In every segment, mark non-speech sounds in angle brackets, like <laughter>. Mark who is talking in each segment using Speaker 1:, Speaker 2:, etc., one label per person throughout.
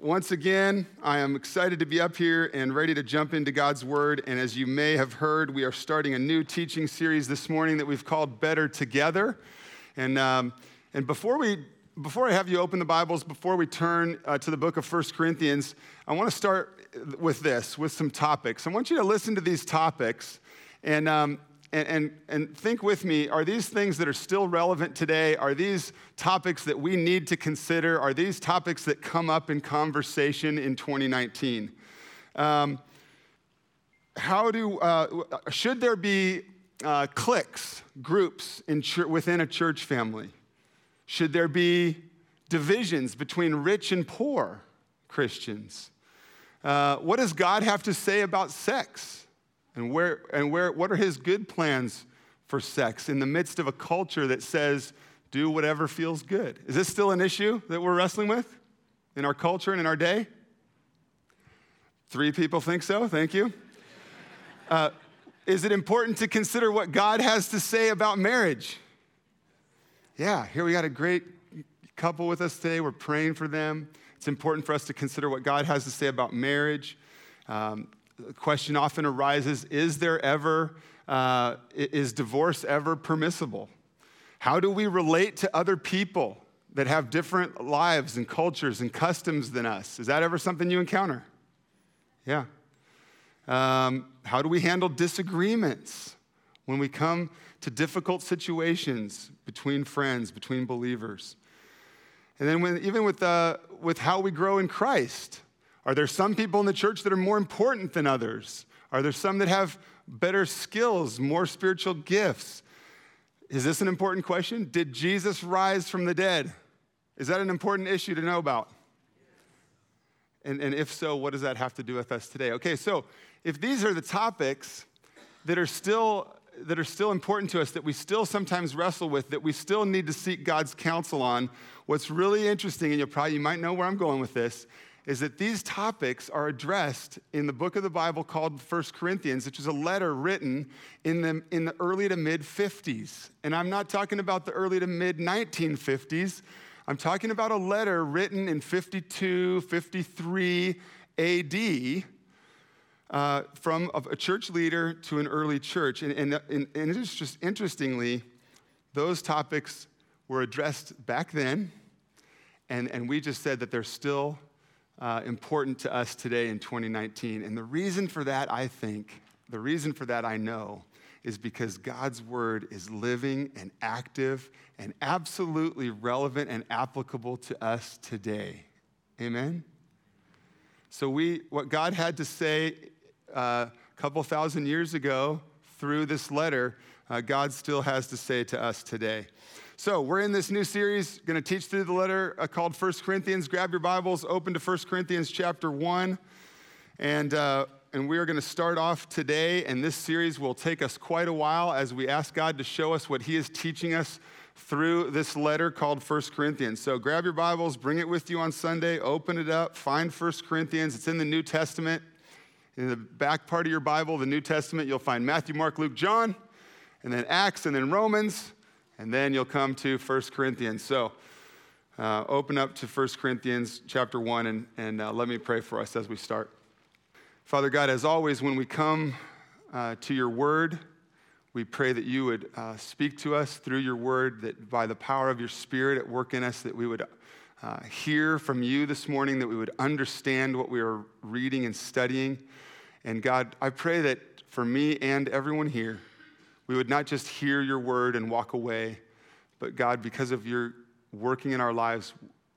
Speaker 1: once again, I am excited to be up here and ready to jump into God's Word. And as you may have heard, we are starting a new teaching series this morning that we've called Better Together. And, um, and before, we, before I have you open the Bibles, before we turn uh, to the book of First Corinthians, I want to start with this, with some topics. I want you to listen to these topics. And, um, and, and, and think with me are these things that are still relevant today? Are these topics that we need to consider? Are these topics that come up in conversation in 2019? Um, how do, uh, should there be uh, cliques, groups in ch- within a church family? Should there be divisions between rich and poor Christians? Uh, what does God have to say about sex? And, where, and where, what are his good plans for sex in the midst of a culture that says, do whatever feels good? Is this still an issue that we're wrestling with in our culture and in our day? Three people think so. Thank you. Uh, is it important to consider what God has to say about marriage? Yeah, here we got a great couple with us today. We're praying for them. It's important for us to consider what God has to say about marriage. Um, the question often arises is there ever, uh, is divorce ever permissible? How do we relate to other people that have different lives and cultures and customs than us? Is that ever something you encounter? Yeah. Um, how do we handle disagreements when we come to difficult situations between friends, between believers? And then, when, even with, uh, with how we grow in Christ, are there some people in the church that are more important than others? Are there some that have better skills, more spiritual gifts? Is this an important question? Did Jesus rise from the dead? Is that an important issue to know about? And, and if so, what does that have to do with us today? Okay, so if these are the topics that are still that are still important to us, that we still sometimes wrestle with, that we still need to seek God's counsel on, what's really interesting, and you'll probably you might know where I'm going with this, is that these topics are addressed in the book of the Bible called First Corinthians, which is a letter written in the, in the early to mid 50s. And I'm not talking about the early to mid 1950s. I'm talking about a letter written in 52, 53 AD uh, from a church leader to an early church. And, and, and, and it's just interestingly, those topics were addressed back then, and, and we just said that they're still uh, important to us today in 2019. And the reason for that, I think, the reason for that, I know, is because God's word is living and active and absolutely relevant and applicable to us today. Amen? So, we, what God had to say uh, a couple thousand years ago through this letter, uh, God still has to say to us today. So, we're in this new series, going to teach through the letter uh, called First Corinthians. Grab your Bibles, open to First Corinthians chapter 1. And, uh, and we are going to start off today, and this series will take us quite a while as we ask God to show us what He is teaching us through this letter called First Corinthians. So, grab your Bibles, bring it with you on Sunday, open it up, find First Corinthians. It's in the New Testament. In the back part of your Bible, the New Testament, you'll find Matthew, Mark, Luke, John, and then Acts, and then Romans and then you'll come to 1 Corinthians. So uh, open up to 1 Corinthians chapter 1 and, and uh, let me pray for us as we start. Father God, as always, when we come uh, to your word, we pray that you would uh, speak to us through your word, that by the power of your spirit at work in us, that we would uh, hear from you this morning, that we would understand what we are reading and studying. And God, I pray that for me and everyone here, we would not just hear your word and walk away, but God, because of your working in our lives,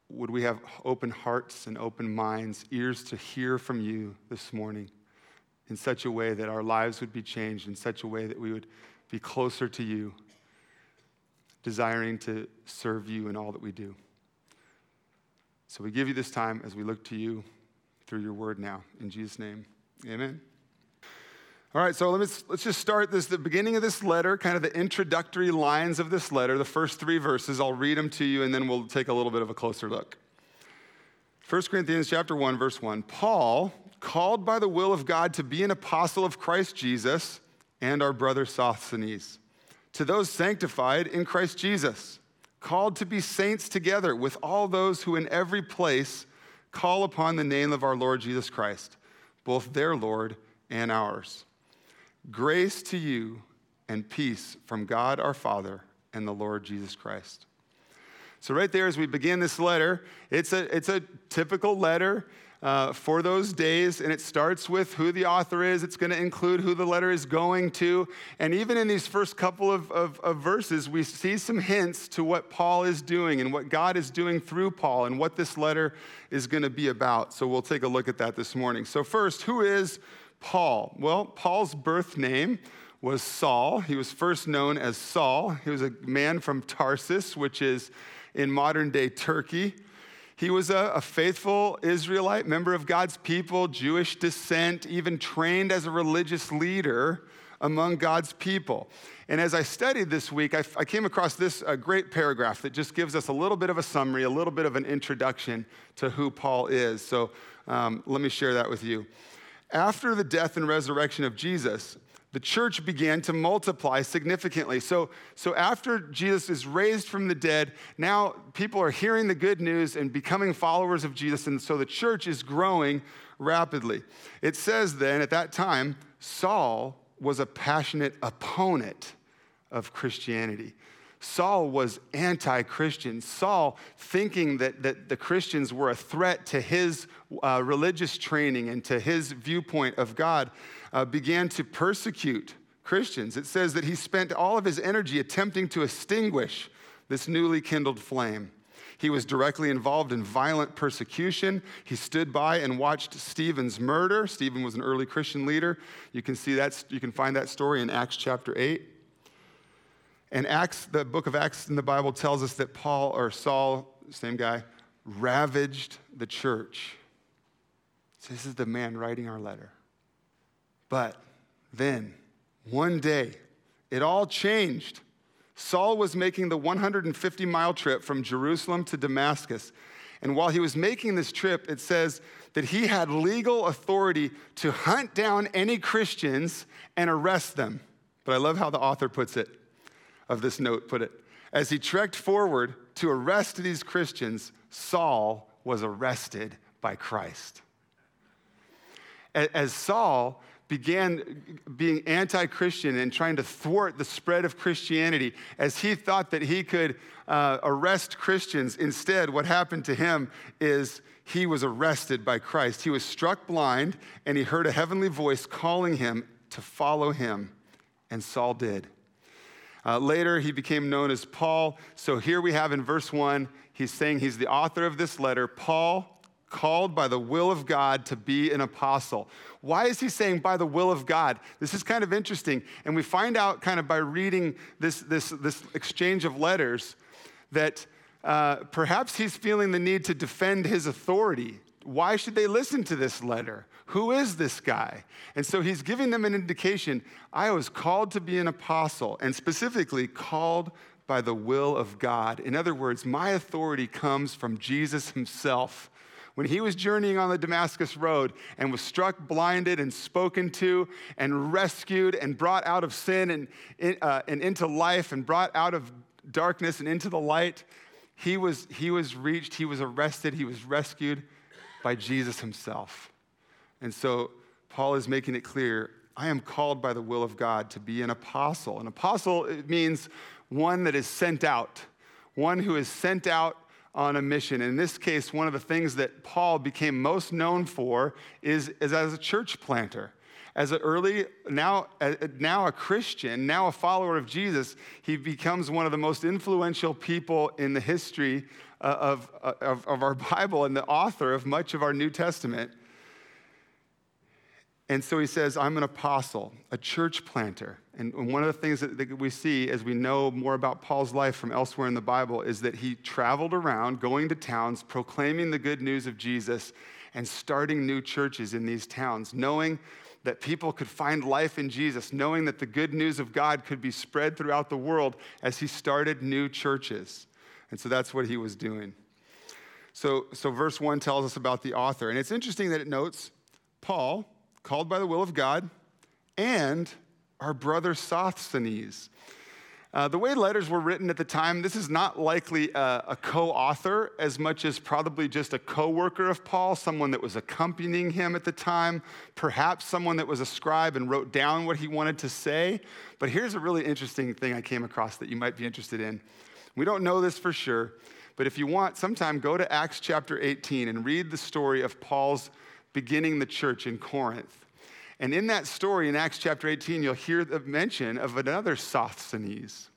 Speaker 1: would we have open hearts and open minds, ears to hear from you this morning in such a way that our lives would be changed, in such a way that we would be closer to you, desiring to serve you in all that we do. So we give you this time as we look to you through your word now. In Jesus' name, amen. All right, so let's, let's just start this, the beginning of this letter, kind of the introductory lines of this letter, the first three verses. I'll read them to you and then we'll take a little bit of a closer look. 1 Corinthians chapter 1, verse 1. Paul, called by the will of God to be an apostle of Christ Jesus, and our brother Sosthenes, to those sanctified in Christ Jesus, called to be saints together with all those who in every place call upon the name of our Lord Jesus Christ, both their Lord and ours. Grace to you and peace from God our Father and the Lord Jesus Christ. So, right there, as we begin this letter, it's a, it's a typical letter uh, for those days, and it starts with who the author is. It's going to include who the letter is going to. And even in these first couple of, of, of verses, we see some hints to what Paul is doing and what God is doing through Paul and what this letter is going to be about. So we'll take a look at that this morning. So, first, who is Paul? Well, Paul's birth name was Saul. He was first known as Saul. He was a man from Tarsus, which is in modern day Turkey. He was a, a, faithful Israelite, member of God's people, Jewish descent, even trained as a religious leader among God's people. And as I studied this week, I, came across this great paragraph that just gives us a little bit of a summary, a little bit of an introduction to who Paul is. So um, let me share that with you. After the death and resurrection of Jesus, the church began to multiply significantly. So, so after Jesus is raised from the dead, now people are hearing the good news and becoming followers of Jesus, and so the church is growing rapidly. It says then at that time, Saul was a passionate opponent of Christianity. Saul was anti Christian. Saul, thinking that, that the Christians were a threat to his uh, religious training and to his viewpoint of God, uh, began to persecute Christians. It says that he spent all of his energy attempting to extinguish this newly kindled flame. He was directly involved in violent persecution. He stood by and watched Stephen's murder. Stephen was an early Christian leader. You can see that, you can find that story in Acts chapter 8. And Acts, the book of Acts in the Bible tells us that Paul or Saul, same guy, ravaged the church. So this is the man writing our letter. But then, one day, it all changed. Saul was making the 150 mile trip from Jerusalem to Damascus. And while he was making this trip, it says that he had legal authority to hunt down any Christians and arrest them. But I love how the author puts it, of this note, put it. As he trekked forward to arrest these Christians, Saul was arrested by Christ. As Saul began being anti Christian and trying to thwart the spread of Christianity as he thought that he could uh, arrest Christians. Instead, what happened to him is he was arrested by Christ. He was struck blind and he heard a heavenly voice calling him to follow him, and Saul did. Uh, later, he became known as Paul. So here we have in verse 1, he's saying he's the author of this letter. Paul, called by the will of God to be an apostle. Why is he saying by the will of God? This is kind of interesting. And we find out kind of by reading this, this, this exchange of letters that uh, perhaps he's feeling the need to defend his authority. Why should they listen to this letter? Who is this guy? And so he's giving them an indication I was called to be an apostle, and specifically called by the will of God. In other words, my authority comes from Jesus himself when he was journeying on the Damascus Road and was struck blinded and spoken to and rescued and brought out of sin and, uh, and into life and brought out of darkness and into the light, he was, he was reached, he was arrested, he was rescued by Jesus himself. And so Paul is making it clear I am called by the will of God to be an apostle. An apostle it means one that is sent out, one who is sent out on a mission. In this case, one of the things that Paul became most known for is, is as a church planter. As an early, now, now a Christian, now a follower of Jesus, he becomes one of the most influential people in the history of, uh, of, of our Bible and the author of much of our New Testament. And so he says, I'm an apostle, a church planter. And one of the things that we see as we know more about Paul's life from elsewhere in the Bible is that he traveled around going to towns, proclaiming the good news of Jesus, and starting new churches in these towns, knowing that people could find life in Jesus, knowing that the good news of God could be spread throughout the world as he started new churches. And so that's what he was doing. So, so verse 1 tells us about the author. And it's interesting that it notes Paul called by the will of God, and our brother Sosthenes. Uh, the way letters were written at the time, this is not likely a, a co author as much as probably just a co worker of Paul, someone that was accompanying him at the time, perhaps someone that was a scribe and wrote down what he wanted to say. But here's a really interesting thing I came across that you might be interested in. We don't know this for sure, but if you want, sometime go to Acts chapter 18 and read the story of Paul's beginning the church in Corinth. And in that story in Acts chapter 18, you'll hear the mention of another Sosthenes.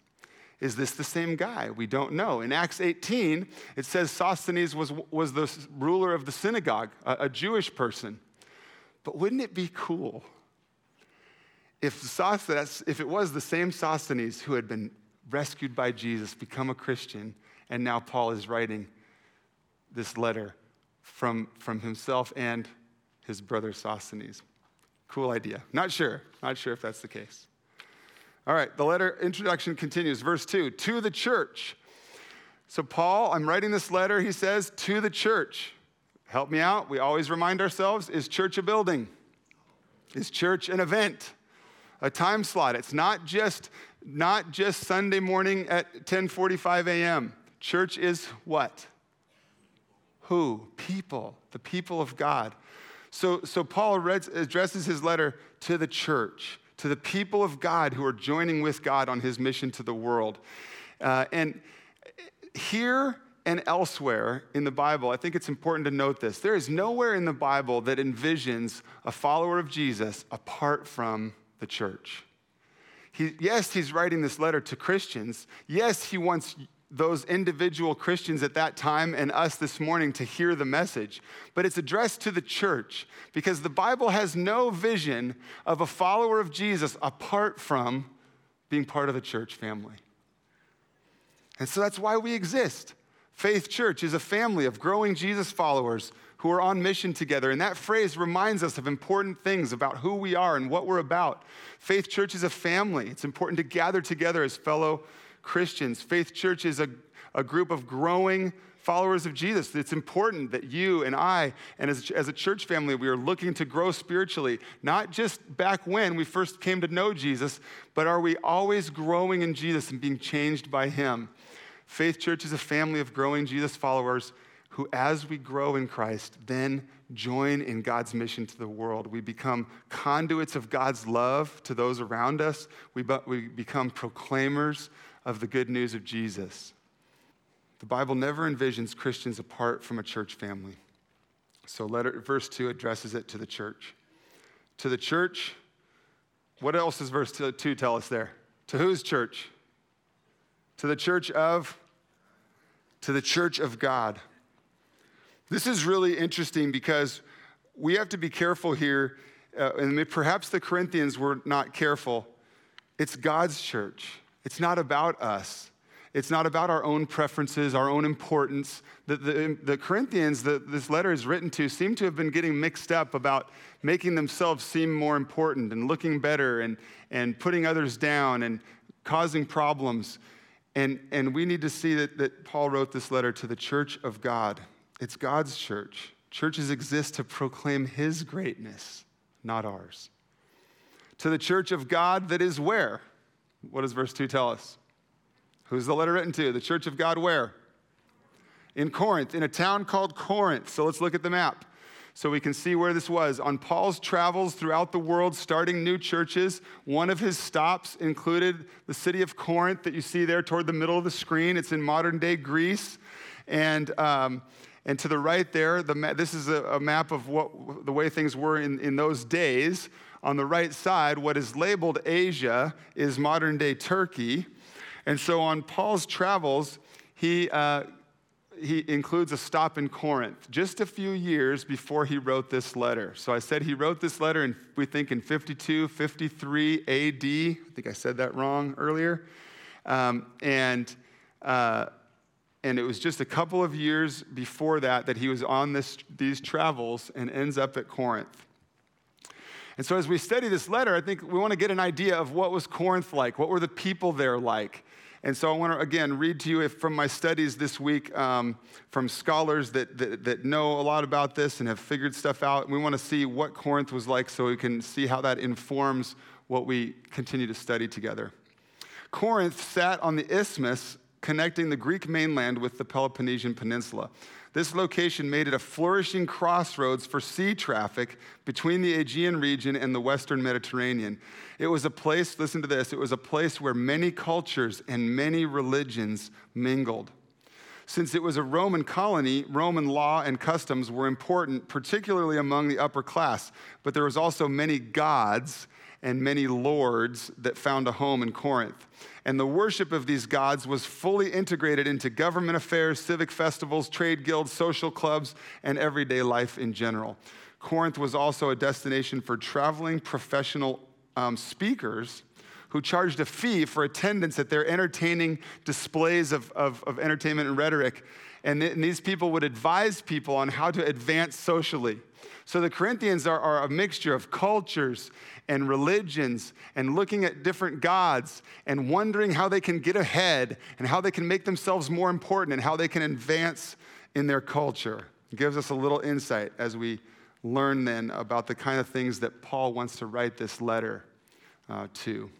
Speaker 1: Is this the same guy? We don't know. In Acts 18, it says Sosthenes was, was the ruler of the synagogue, a, a Jewish person. But wouldn't it be cool if, Sosthenes, if it was the same Sosthenes who had been rescued by Jesus, become a Christian, and now Paul is writing this letter from, from himself and his brother Sosthenes? Cool idea. Not sure. Not sure if that's the case. All right, the letter introduction continues. Verse 2 to the church. So, Paul, I'm writing this letter, he says, to the church. Help me out. We always remind ourselves is church a building? Is church an event? A time slot. It's not just not just Sunday morning at 10:45 a.m. Church is what? Who? People, the people of God. So, so Paul addresses his letter to the church, to the people of God who are joining with God on his mission to the world. Uh, and here and elsewhere in the Bible, I think it's important to note this. There is nowhere in the Bible that envisions a follower of Jesus apart from the church. He, yes, he's writing this letter to Christians. Yes, he wants those individual Christians at that time and us this morning to hear the message, but it's addressed to the church because the Bible has no vision of a follower of Jesus apart from being part of the church family. And so that's why we exist. Faith Church is a family of growing Jesus followers who are on mission together. And that phrase reminds us of important things about who we are and what we're about. Faith Church is a family. It's important to gather together as fellow Christians. Faith Church is a, a group of growing followers of Jesus. It's important that you and I, and as, as a church family, we are looking to grow spiritually, not just back when we first came to know Jesus, but are we always growing in Jesus and being changed by Him? Faith Church is a family of growing Jesus followers who, as we grow in Christ, then join in God's mission to the world. We become conduits of God's love to those around us. We, we become proclaimers of the good news of Jesus. The Bible never envisions Christians apart from a church family. So, letter, verse 2 addresses it to the church. To the church, what else does verse 2 tell us there? To whose church? To the church of? To the church of God. This is really interesting because we have to be careful here, uh, and perhaps the Corinthians were not careful. It's God's church. It's not about us. It's not about our own preferences, our own importance. The, the, the Corinthians that this letter is written to seem to have been getting mixed up about making themselves seem more important and looking better and, and putting others down and causing problems. And, and we need to see that, that Paul wrote this letter to the church of God. It's God's church. Churches exist to proclaim his greatness, not ours. To the church of God that is where? What does verse 2 tell us? Who's the letter written to? The church of God where? In Corinth, in a town called Corinth. So let's look at the map so we can see where this was. On Paul's travels throughout the world, starting new churches, one of his stops included the city of Corinth that you see there toward the middle of the screen. It's in modern day Greece. And, um, and to the right there, the ma- this is a, a, map of what, the way things were in, in those days. On the right side, what is labeled Asia is modern day Turkey. And so on Paul's travels, he, uh, he includes a stop in Corinth just a few years before he wrote this letter. So I said he wrote this letter, in, we think in 52, 53 AD. I think I said that wrong earlier. Um, and, uh, and it was just a couple of years before that that he was on this, these travels and ends up at Corinth. And so, as we study this letter, I think we want to get an idea of what was Corinth like. What were the people there like? And so, I want to again read to you from my studies this week um, from scholars that, that, that know a lot about this and have figured stuff out. We want to see what Corinth was like so we can see how that informs what we continue to study together. Corinth sat on the isthmus connecting the Greek mainland with the Peloponnesian Peninsula. This location made it a flourishing crossroads for sea traffic between the Aegean region and the Western Mediterranean. It was a place, listen to this, it was a place where many cultures and many religions mingled. Since it was a Roman colony, Roman law and customs were important, particularly among the upper class, but there was also many gods and many lords that found a home in Corinth. And the worship of these gods was fully integrated into government affairs, civic festivals, trade guilds, social clubs, and everyday life in general. Corinth was also a destination for traveling professional um, speakers who charged a fee for attendance at their entertaining displays of, of, of entertainment and rhetoric. And, th- and these people would advise people on how to advance socially. So the Corinthians are, are, a mixture of cultures and religions and looking at different gods and wondering how they can get ahead and how they can make themselves more important and how they can advance in their culture. It gives us a little insight as we learn then about the kind of things that Paul wants to write this letter uh, to.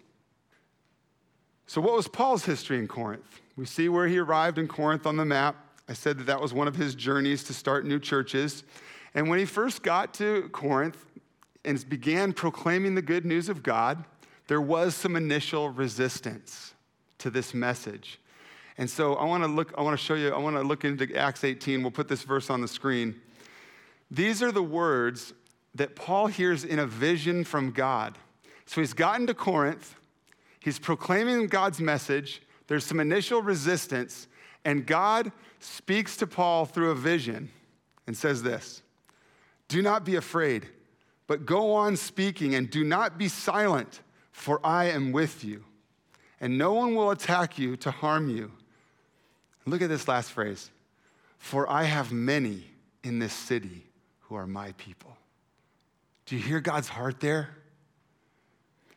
Speaker 1: So, what was Paul's history in Corinth? We see where he arrived in Corinth on the map. I said that that was one of his journeys to start new churches. And when he first got to Corinth, and began proclaiming the good news of God, there was some initial resistance to this message. And so I want to look, I want to show you, I want to look into Acts 18. We'll put this verse on the screen. These are the words that Paul hears in a vision from God. So he's gotten to Corinth, he's proclaiming God's message, there's some initial resistance, and God speaks to Paul through a vision and says this Do not be afraid but go on speaking and do not be silent, for I am with you. And no one will attack you to harm you. Look at this last phrase For I have many in this city who are my people. Do you hear God's heart there?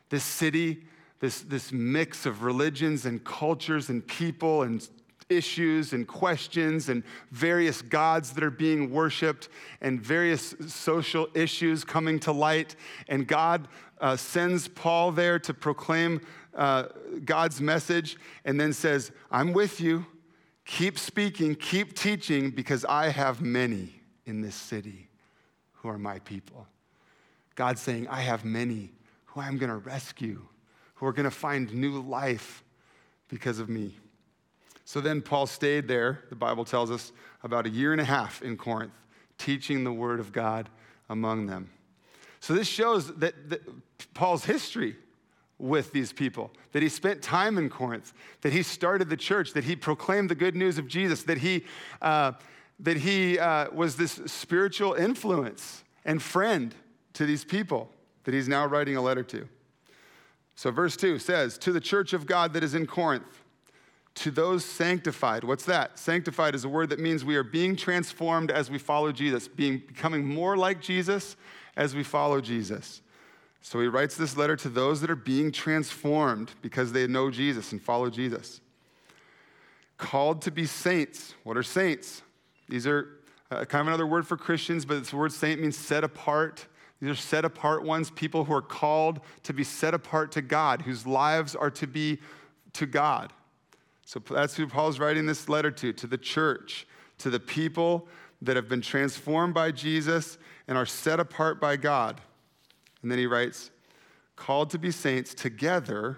Speaker 1: This city, this, this mix of religions and cultures and people and issues and questions and various gods that are being worshiped and various social issues coming to light. And God uh, sends Paul there to proclaim uh, God's message and then says, I'm with you. Keep speaking, keep teaching, because I have many in this city who are my people. God's saying, I have many who I'm going to rescue, who are going to find new life because of me. So then Paul stayed there, the Bible tells us, about a year and a half in Corinth, teaching the word of God among them. So this shows that, that Paul's history with these people, that he spent time in Corinth, that he started the church, that he proclaimed the good news of Jesus, that he, uh, that he uh, was this spiritual influence and friend to these people that he's now writing a letter to. So, verse 2 says, To the church of God that is in Corinth, to those sanctified. What's that? Sanctified is a word that means we are being transformed as we follow Jesus, being becoming more like Jesus as we follow Jesus. So he writes this letter to those that are being transformed because they know Jesus and follow Jesus. Called to be saints. What are saints? These are uh, kind of another word for Christians, but the word saint means set apart. These are set apart ones, people who are called to be set apart to God, whose lives are to be to God. So that's who Paul's writing this letter to, to the church, to the people that have been transformed by Jesus and are set apart by God. And then he writes, called to be saints together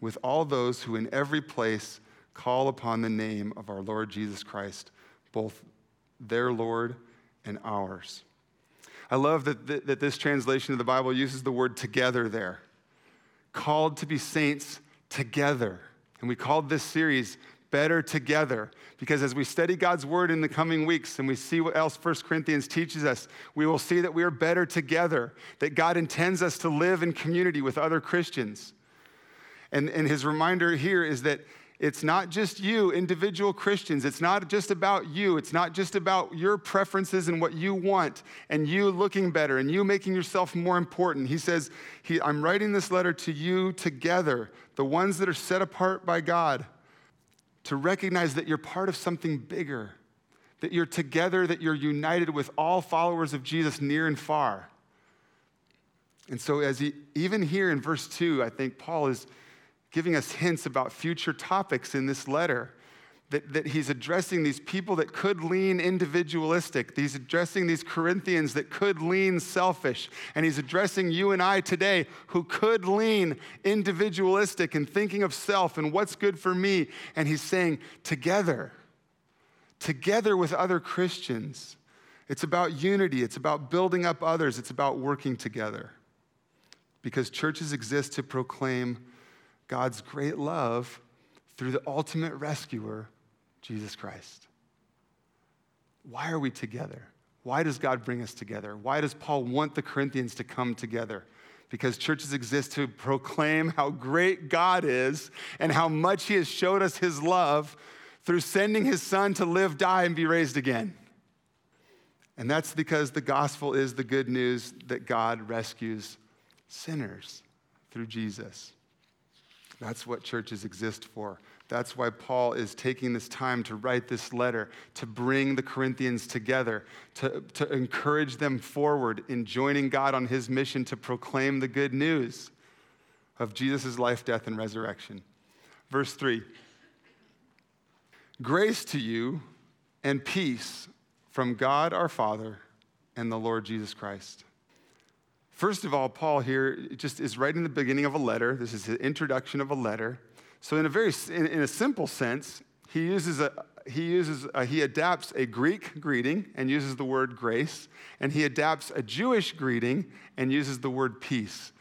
Speaker 1: with all those who in every place call upon the name of our Lord Jesus Christ, both their Lord and ours. I love that, that, that this translation of the Bible uses the word together there. Called to be saints together. And we called this series Better Together because as we study God's word in the coming weeks and we see what else 1 Corinthians teaches us, we will see that we are better together, that God intends us to live in community with other Christians. And, and his reminder here is that it's not just you, individual Christians. It's not just about you. It's not just about your preferences and what you want and you looking better and you making yourself more important. He says, he, I'm writing this letter to you together, the ones that are set apart by God, to recognize that you're part of something bigger, that you're together, that you're united with all followers of Jesus near and far. And so, as he, even here in verse 2, I think Paul is giving us hints about future topics in this letter. That, that he's addressing these people that could lean individualistic. He's addressing these Corinthians that could lean selfish. And he's addressing you and I today who could lean individualistic and thinking of self and what's good for me. And he's saying, together, together with other Christians, it's about unity, it's about building up others, it's about working together. Because churches exist to proclaim God's great love through the ultimate rescuer, Jesus Christ. Why are we together? Why does God bring us together? Why does Paul want the Corinthians to come together? Because churches exist to proclaim how great God is and how much He has showed us His love through sending His Son to live, die, and be raised again. And that's because the gospel is the good news that God rescues sinners through Jesus. That's what churches exist for. That's why Paul is taking this time to write this letter, to bring the Corinthians together, to, to encourage them forward in joining God on his mission to proclaim the good news of Jesus' life, death, and resurrection. Verse 3 Grace to you and peace from God our Father and the Lord Jesus Christ. First of all, Paul here just is writing the beginning of a letter. This is the introduction of a letter. So, in a very in, in a simple sense, he uses a he uses a, he adapts a Greek greeting and uses the word grace, and he adapts a Jewish greeting and uses the word peace.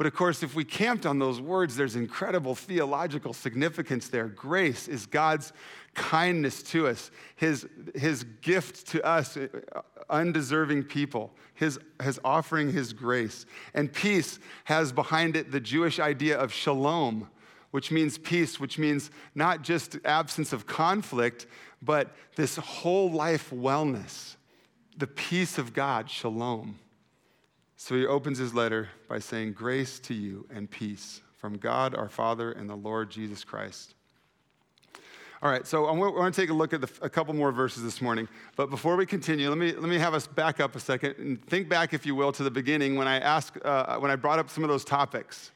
Speaker 1: But of course, if we camped on those words, there's incredible theological significance there. Grace is God's kindness to us, his, his gift to us, uh, undeserving people, his, his offering his grace. And peace has behind it the Jewish idea of shalom, which means peace, which means not just absence of conflict, but this whole life wellness, the peace of God, shalom. So he opens his letter by saying, Grace to you and peace from God our Father and the Lord Jesus Christ. All right, so I want to take a look at the, a couple more verses this morning. But before we continue, let me, let me have us back up a second and think back, if you will, to the beginning when I, asked, uh, when I brought up some of those topics.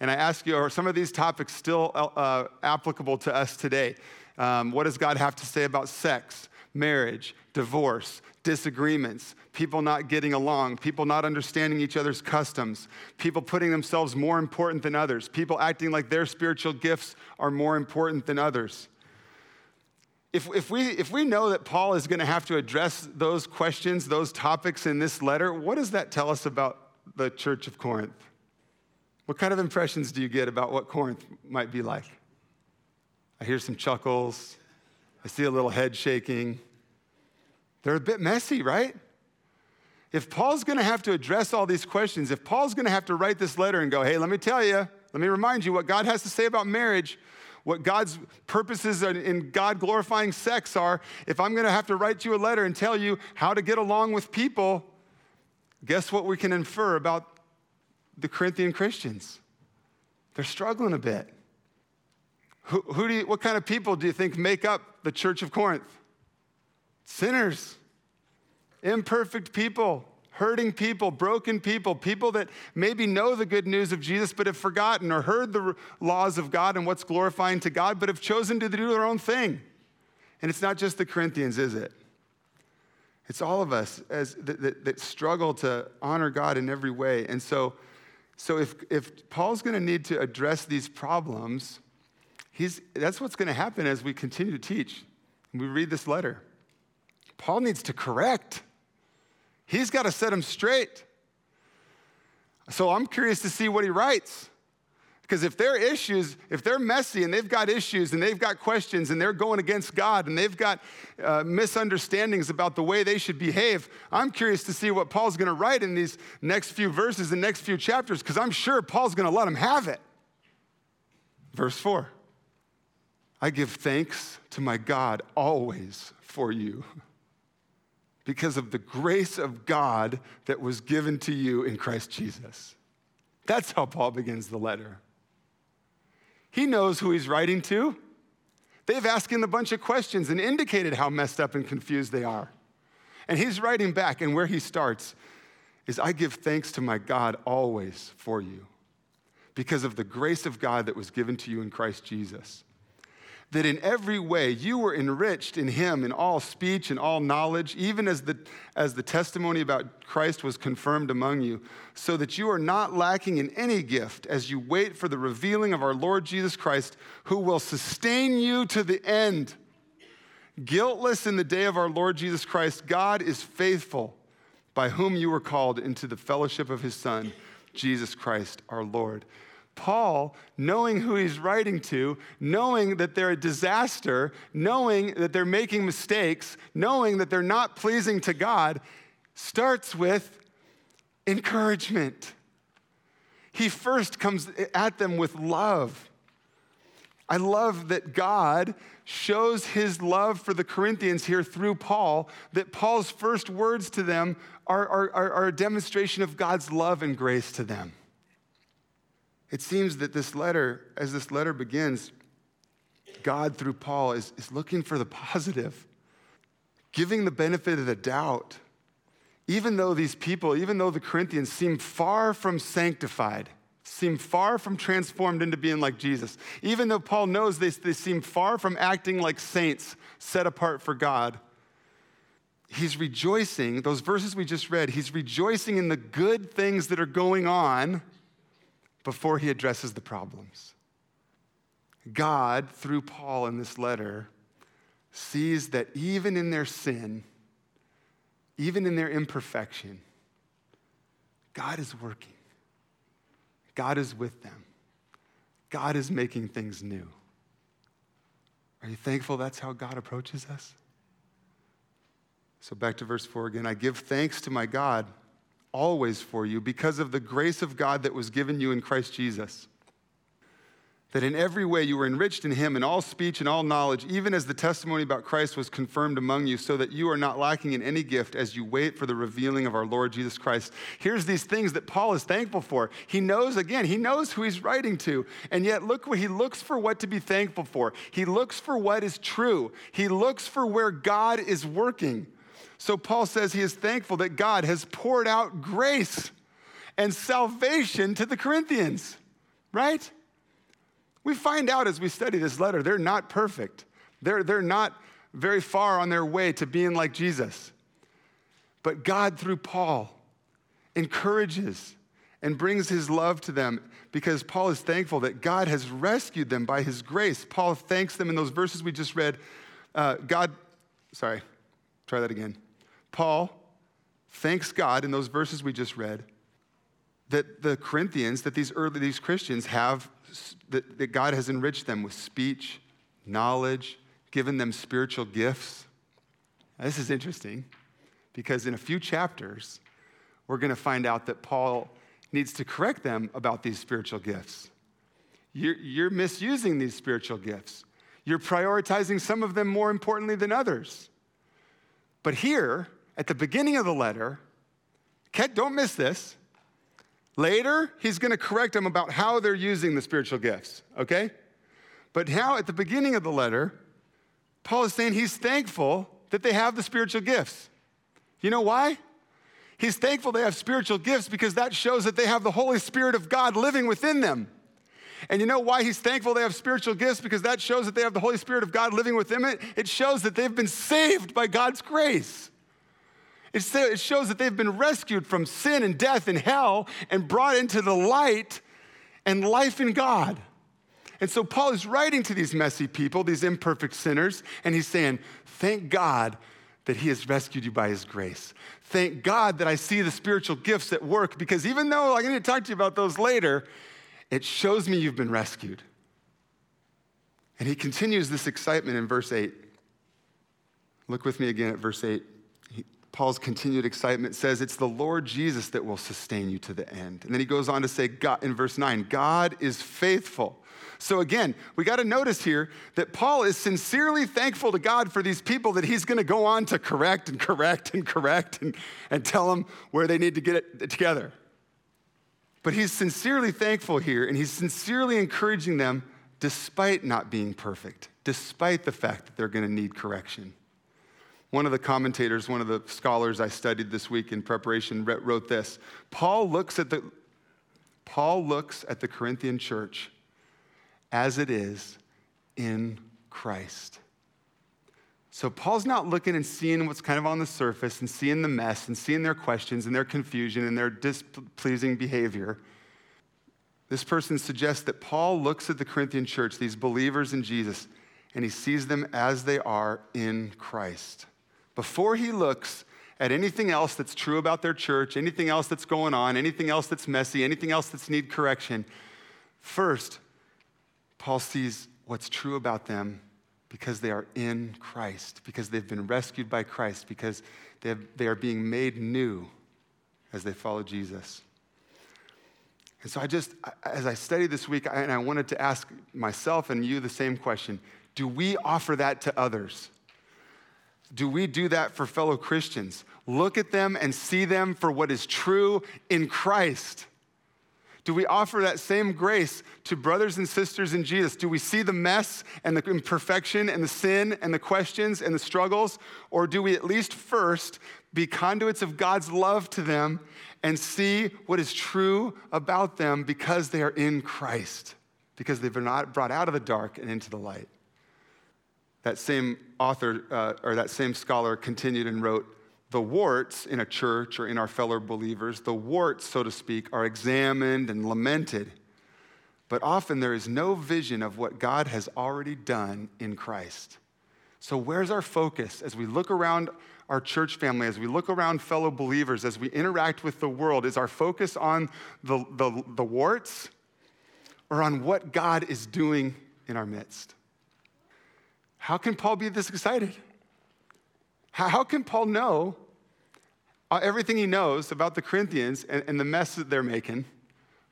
Speaker 1: And I ask you, are some of these topics still uh, applicable to us today? Um, what does God have to say about sex, marriage, divorce, disagreements, people not getting along, people not understanding each other's customs, people putting themselves more important than others, people acting like their spiritual gifts are more important than others? if, if, we, if we know that Paul is going to have to address those questions, those topics in this letter, what does that tell us about the church of Corinth? What kind of impressions do you get about what Corinth might be like? I hear some chuckles. I see a little head shaking. They're a bit messy, right? If Paul's to have to address all these questions, if Paul's to have to write this letter and go, hey, let me tell you, let me remind you what God has to say about marriage, what God's purposes in God glorifying sex are, if I'm to have to write you a letter and tell you how to get along with people, guess what we can infer about the Corinthian Christians? They're struggling a bit. Who, who do you, what kind of people do you think make up the church of Corinth? Sinners, imperfect people hurting people, broken people, people that maybe know the good news of Jesus but have forgotten or heard the laws of God and what's glorifying to God but have chosen to do their own thing. And it's not just the Corinthians, is it? It's all of us as, that, that, that struggle to honor God in every way. And so, so if, if Paul's going to need to address these problems, he's, that's what's going to happen as we continue to teach. we read this letter. Paul needs to correct. He's got to set them straight. So I'm curious to see what he writes. Because if their issues, if they're messy and they've got issues and they've got questions and they're going against God and they've got uh, misunderstandings about the way they should behave, I'm curious to see what Paul's going to write in these next few verses and next few chapters because I'm sure Paul's going to let them have it. Verse 4 I give thanks to my God always for you <laughs> because of the grace of God that was given to you in Christ Jesus. That's how Paul begins the letter. He knows who he's writing to. They've asked him a bunch of questions and indicated how messed up and confused they are. And he's writing back, and where he starts is I give thanks to my God always for you because of the grace of God that was given to you in Christ Jesus. That in every way you were enriched in him in all speech and all knowledge, even as the, as the testimony about Christ was confirmed among you, so that you are not lacking in any gift as you wait for the revealing of our Lord Jesus Christ, who will sustain you to the end. Guiltless in the day of our Lord Jesus Christ, God is faithful, by whom you were called into the fellowship of his Son, Jesus Christ our Lord. Paul, knowing who he's writing to, knowing that they're a disaster, knowing that they're making mistakes, knowing that they're not pleasing to God, starts with encouragement. He first comes at them with love. I love that God shows his love for the Corinthians here through Paul, that Paul's first words to them are, are, are, a demonstration of God's love and grace to them. It seems that this letter, as this letter begins, God through Paul is, is looking for the positive, giving the benefit of the doubt. Even though these people, even though the Corinthians seem far from sanctified, seem far from transformed into being like Jesus, even though Paul knows they, they seem far from acting like saints set apart for God, he's rejoicing, those verses we just read, he's rejoicing in the good things that are going on before he addresses the problems. God, through Paul in this letter, sees that even in their sin, even in their imperfection, God is working. God is with them. God is making things new. Are you thankful that's how God approaches us? So, back to verse 4 again. I give thanks to my God always for you because of the grace of God that was given you in Christ Jesus. That in every way you were enriched in him in all speech and all knowledge, even as the testimony about Christ was confirmed among you, so that you are not lacking in any gift as you wait for the revealing of our Lord Jesus Christ. Here's these things that Paul is thankful for. He knows, again, he knows who he's writing to. And yet, look what he looks for what to be thankful for. He looks for what is true, he looks for where God is working. So Paul says he is thankful that God has poured out grace and salvation to the Corinthians, right? We find out as we study this letter, they're not perfect. They're, they're not very far on their way to being like Jesus. But God, through Paul, encourages and brings his love to them because Paul is thankful that God has rescued them by his grace. Paul thanks them in those verses we just read. Uh, God, sorry, try that again. Paul thanks God in those verses we just read that the Corinthians, that these early these Christians have that, that God has enriched them with speech, knowledge, given them spiritual gifts. Now, this is interesting because in a few chapters, we're going to find out that Paul needs to correct them about these spiritual gifts. You're, you're misusing these spiritual gifts. You're prioritizing some of them more importantly than others. But here, at the beginning of the letter, Ket, don't miss this. Later, he's going to correct them about how they're using the spiritual gifts, okay? But now, at the beginning of the letter, Paul is saying he's thankful that they have the spiritual gifts. You know why? He's thankful they have spiritual gifts because that shows that they have the Holy Spirit of God living within them. And you know why he's thankful they have spiritual gifts? Because that shows that they have the Holy Spirit of God living within them. It shows that they've been saved by God's grace. It shows that they've been rescued from sin and death and hell and brought into the light and life in God. And so Paul is writing to these messy people, these imperfect sinners, and he's saying, Thank God that he has rescued you by his grace. Thank God that I see the spiritual gifts at work because even though I'm going to talk to you about those later, it shows me you've been rescued. And he continues this excitement in verse 8. Look with me again at verse 8. Paul's continued excitement says it's the Lord Jesus that will sustain you to the end. And then he goes on to say God, in verse 9, God is faithful. So again, we got to notice here that Paul is sincerely thankful to God for these people that he's going to go on to correct and correct and correct and, and tell them where they need to get it together. But he's sincerely thankful here and he's sincerely encouraging them despite not being perfect, despite the fact that they're going to need correction. One of the commentators, one of the scholars I studied this week in preparation, wrote this Paul looks at the Paul looks at the Corinthian church as it is in Christ. So Paul's not looking and seeing what's kind of on the surface and seeing the mess and seeing their questions and their confusion and their displeasing behavior. This person suggests that Paul looks at the Corinthian church, these believers in Jesus, and he sees them as they are in Christ. Before he looks at anything else that's true about their church, anything else that's going on, anything else that's messy, anything else that's need correction, first, Paul sees what's true about them because they are in Christ, because they've been rescued by Christ, because they, have, they are being made new as they follow Jesus. And so I just, as I studied this week, and I wanted to ask myself and you the same question do we offer that to others? Do we do that for fellow Christians? Look at them and see them for what is true in Christ. Do we offer that same grace to brothers and sisters in Jesus? Do we see the mess and the imperfection and the sin and the questions and the struggles? Or do we at least first be conduits of God's love to them and see what is true about them because they are in Christ, because they've been brought out of the dark and into the light? That same author uh, or that same scholar continued and wrote, the warts in a church or in our fellow believers, the warts, so to speak, are examined and lamented. But often there is no vision of what God has already done in Christ. So, where's our focus as we look around our church family, as we look around fellow believers, as we interact with the world? Is our focus on the, the, the warts or on what God is doing in our midst? How can Paul be this excited? How can Paul know uh, everything he knows about the Corinthians and, and the mess that they're making,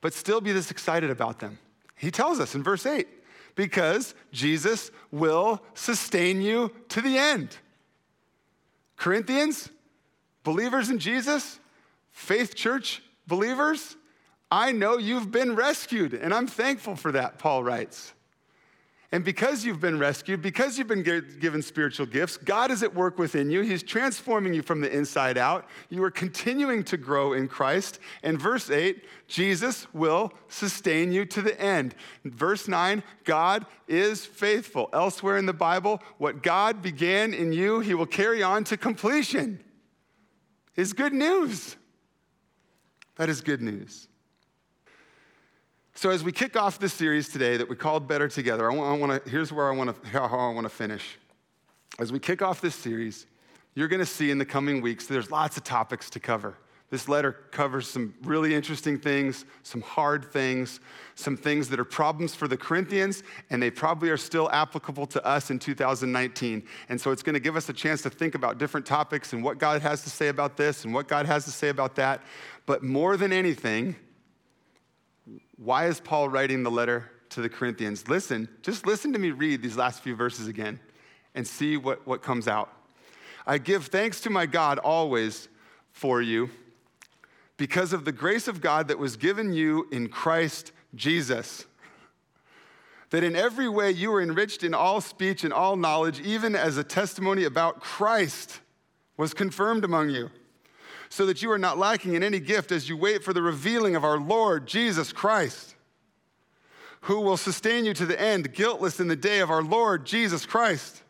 Speaker 1: but still be this excited about them? He tells us in verse 8 because Jesus will sustain you to the end. Corinthians, believers in Jesus, faith church believers, I know you've been rescued, and I'm thankful for that, Paul writes. And because you've been rescued, because you've been given spiritual gifts, God is at work within you. He's transforming you from the inside out. You are continuing to grow in Christ. And verse 8, Jesus will sustain you to the end. Verse 9, God is faithful. Elsewhere in the Bible, what God began in you, he will carry on to completion. Is good news. That is good news. So as we kick off this series today that we called Better Together, I want, to, here's where I want to, how I want to finish. As we kick off this series, you're going to see in the coming weeks there's lots of topics to cover. This letter covers some really interesting things, some hard things, some things that are problems for the Corinthians, and they probably are still applicable to us in 2019. And so it's going to give us a chance to think about different topics and what God has to say about this and what God has to say about that. But more than anything, why is Paul writing the letter to the Corinthians? Listen, just listen to me read these last few verses again and see what, what comes out. I give thanks to my God always for you because of the grace of God that was given you in Christ Jesus. That in every way you were enriched in all speech and all knowledge, even as a testimony about Christ was confirmed among you so that you are not lacking in any gift as you wait for the revealing of our Lord Jesus Christ, who will sustain you to the end, guiltless in the day of our Lord Jesus Christ.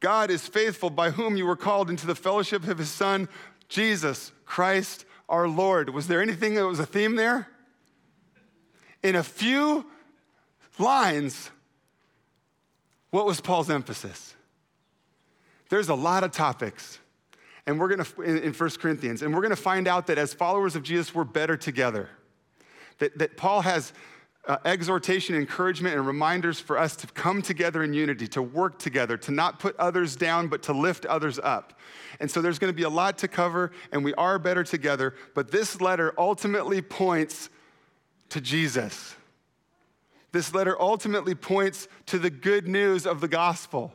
Speaker 1: God is faithful, by whom you were called into the fellowship of his Son, Jesus Christ our Lord. Was there anything that was a theme there? In a few lines, what was Paul's emphasis? There's a lot of topics and we're going to, in, in 1 Corinthians, and we're going to find out that as followers of Jesus, we're better together. That, that Paul has uh, exhortation, encouragement, and reminders for us to come together in unity, to work together, to not put others down, but to lift others up. And so there's going to be a lot to cover, and we are better together. But this letter ultimately points to Jesus. This letter ultimately points to the good news of the gospel.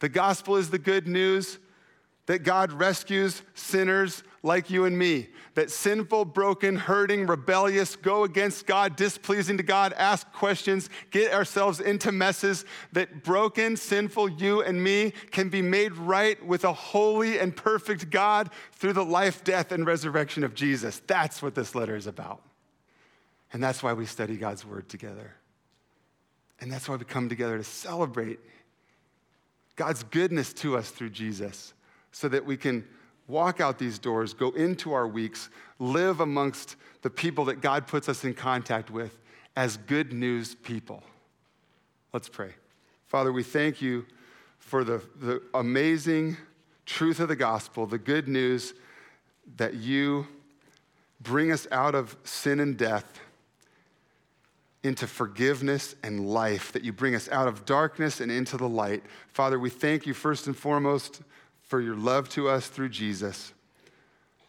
Speaker 1: The gospel is the good news that God rescues sinners like you and me, that sinful, broken, hurting, rebellious, go against God, displeasing to God, ask questions, get ourselves into messes, that broken, sinful you and me can be made right with a holy and perfect God through the life, death, and resurrection of Jesus. That's what this letter is about. And that's why we study God's word together. And that's why we come together to celebrate God's goodness to us through Jesus so that we can walk out these doors, go into our weeks, live amongst the people that God puts us in contact with as good news people. Let's pray. Father, we thank you for the, the amazing truth of the gospel, the good news that you bring us out of sin and death into forgiveness and life, that you bring us out of darkness and into the light. Father, we thank you first and foremost for your love to us through Jesus,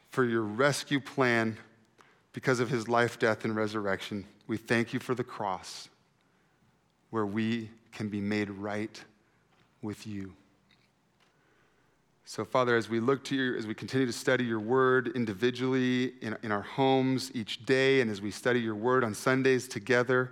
Speaker 1: for your rescue plan because of his life, death, and resurrection. We thank you for the cross where we can be made right with you. So, Father, as we look to you, as we continue to study your word individually in, in our homes each day, and as we study your word on Sundays together,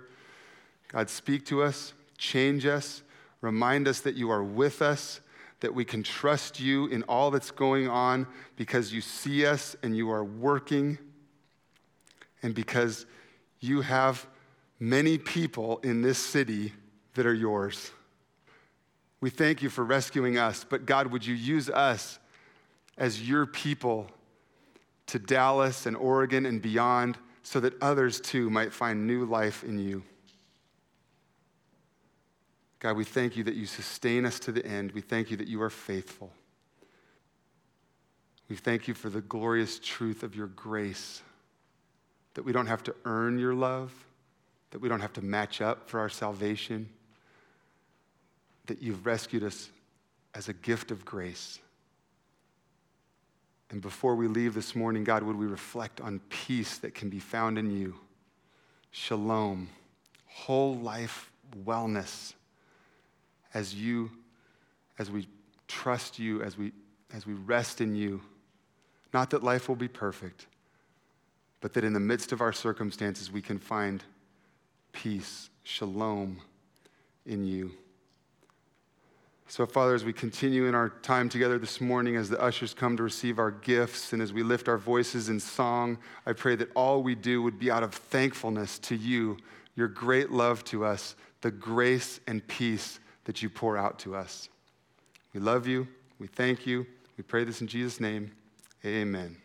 Speaker 1: God, speak to us, change us, remind us that you are with us, that we can trust you in all that's going on because you see us and you are working, and because you have many people in this city that are yours. We thank you for rescuing us, but God, would you use us as your people to Dallas and Oregon and beyond so that others too might find new life in you? God, we thank you that you sustain us to the end. We thank you that you are faithful. We thank you for the glorious truth of your grace, that we don't have to earn your love, that we don't have to match up for our salvation, that you've rescued us as a gift of grace. And before we leave this morning, God, would we reflect on peace that can be found in you? Shalom, whole life wellness as you, as we trust you, as we, as we rest in you. Not that life will be perfect, but that in the midst of our circumstances, we can find peace, shalom in you. So, Father, as we continue in our time together this morning, as the ushers come to receive our gifts, and as we lift our voices in song, I pray that all we do would be out of thankfulness to you, your great love to us, the grace and peace that you pour out to us. We love you. We thank you. We pray this in Jesus' name. Amen.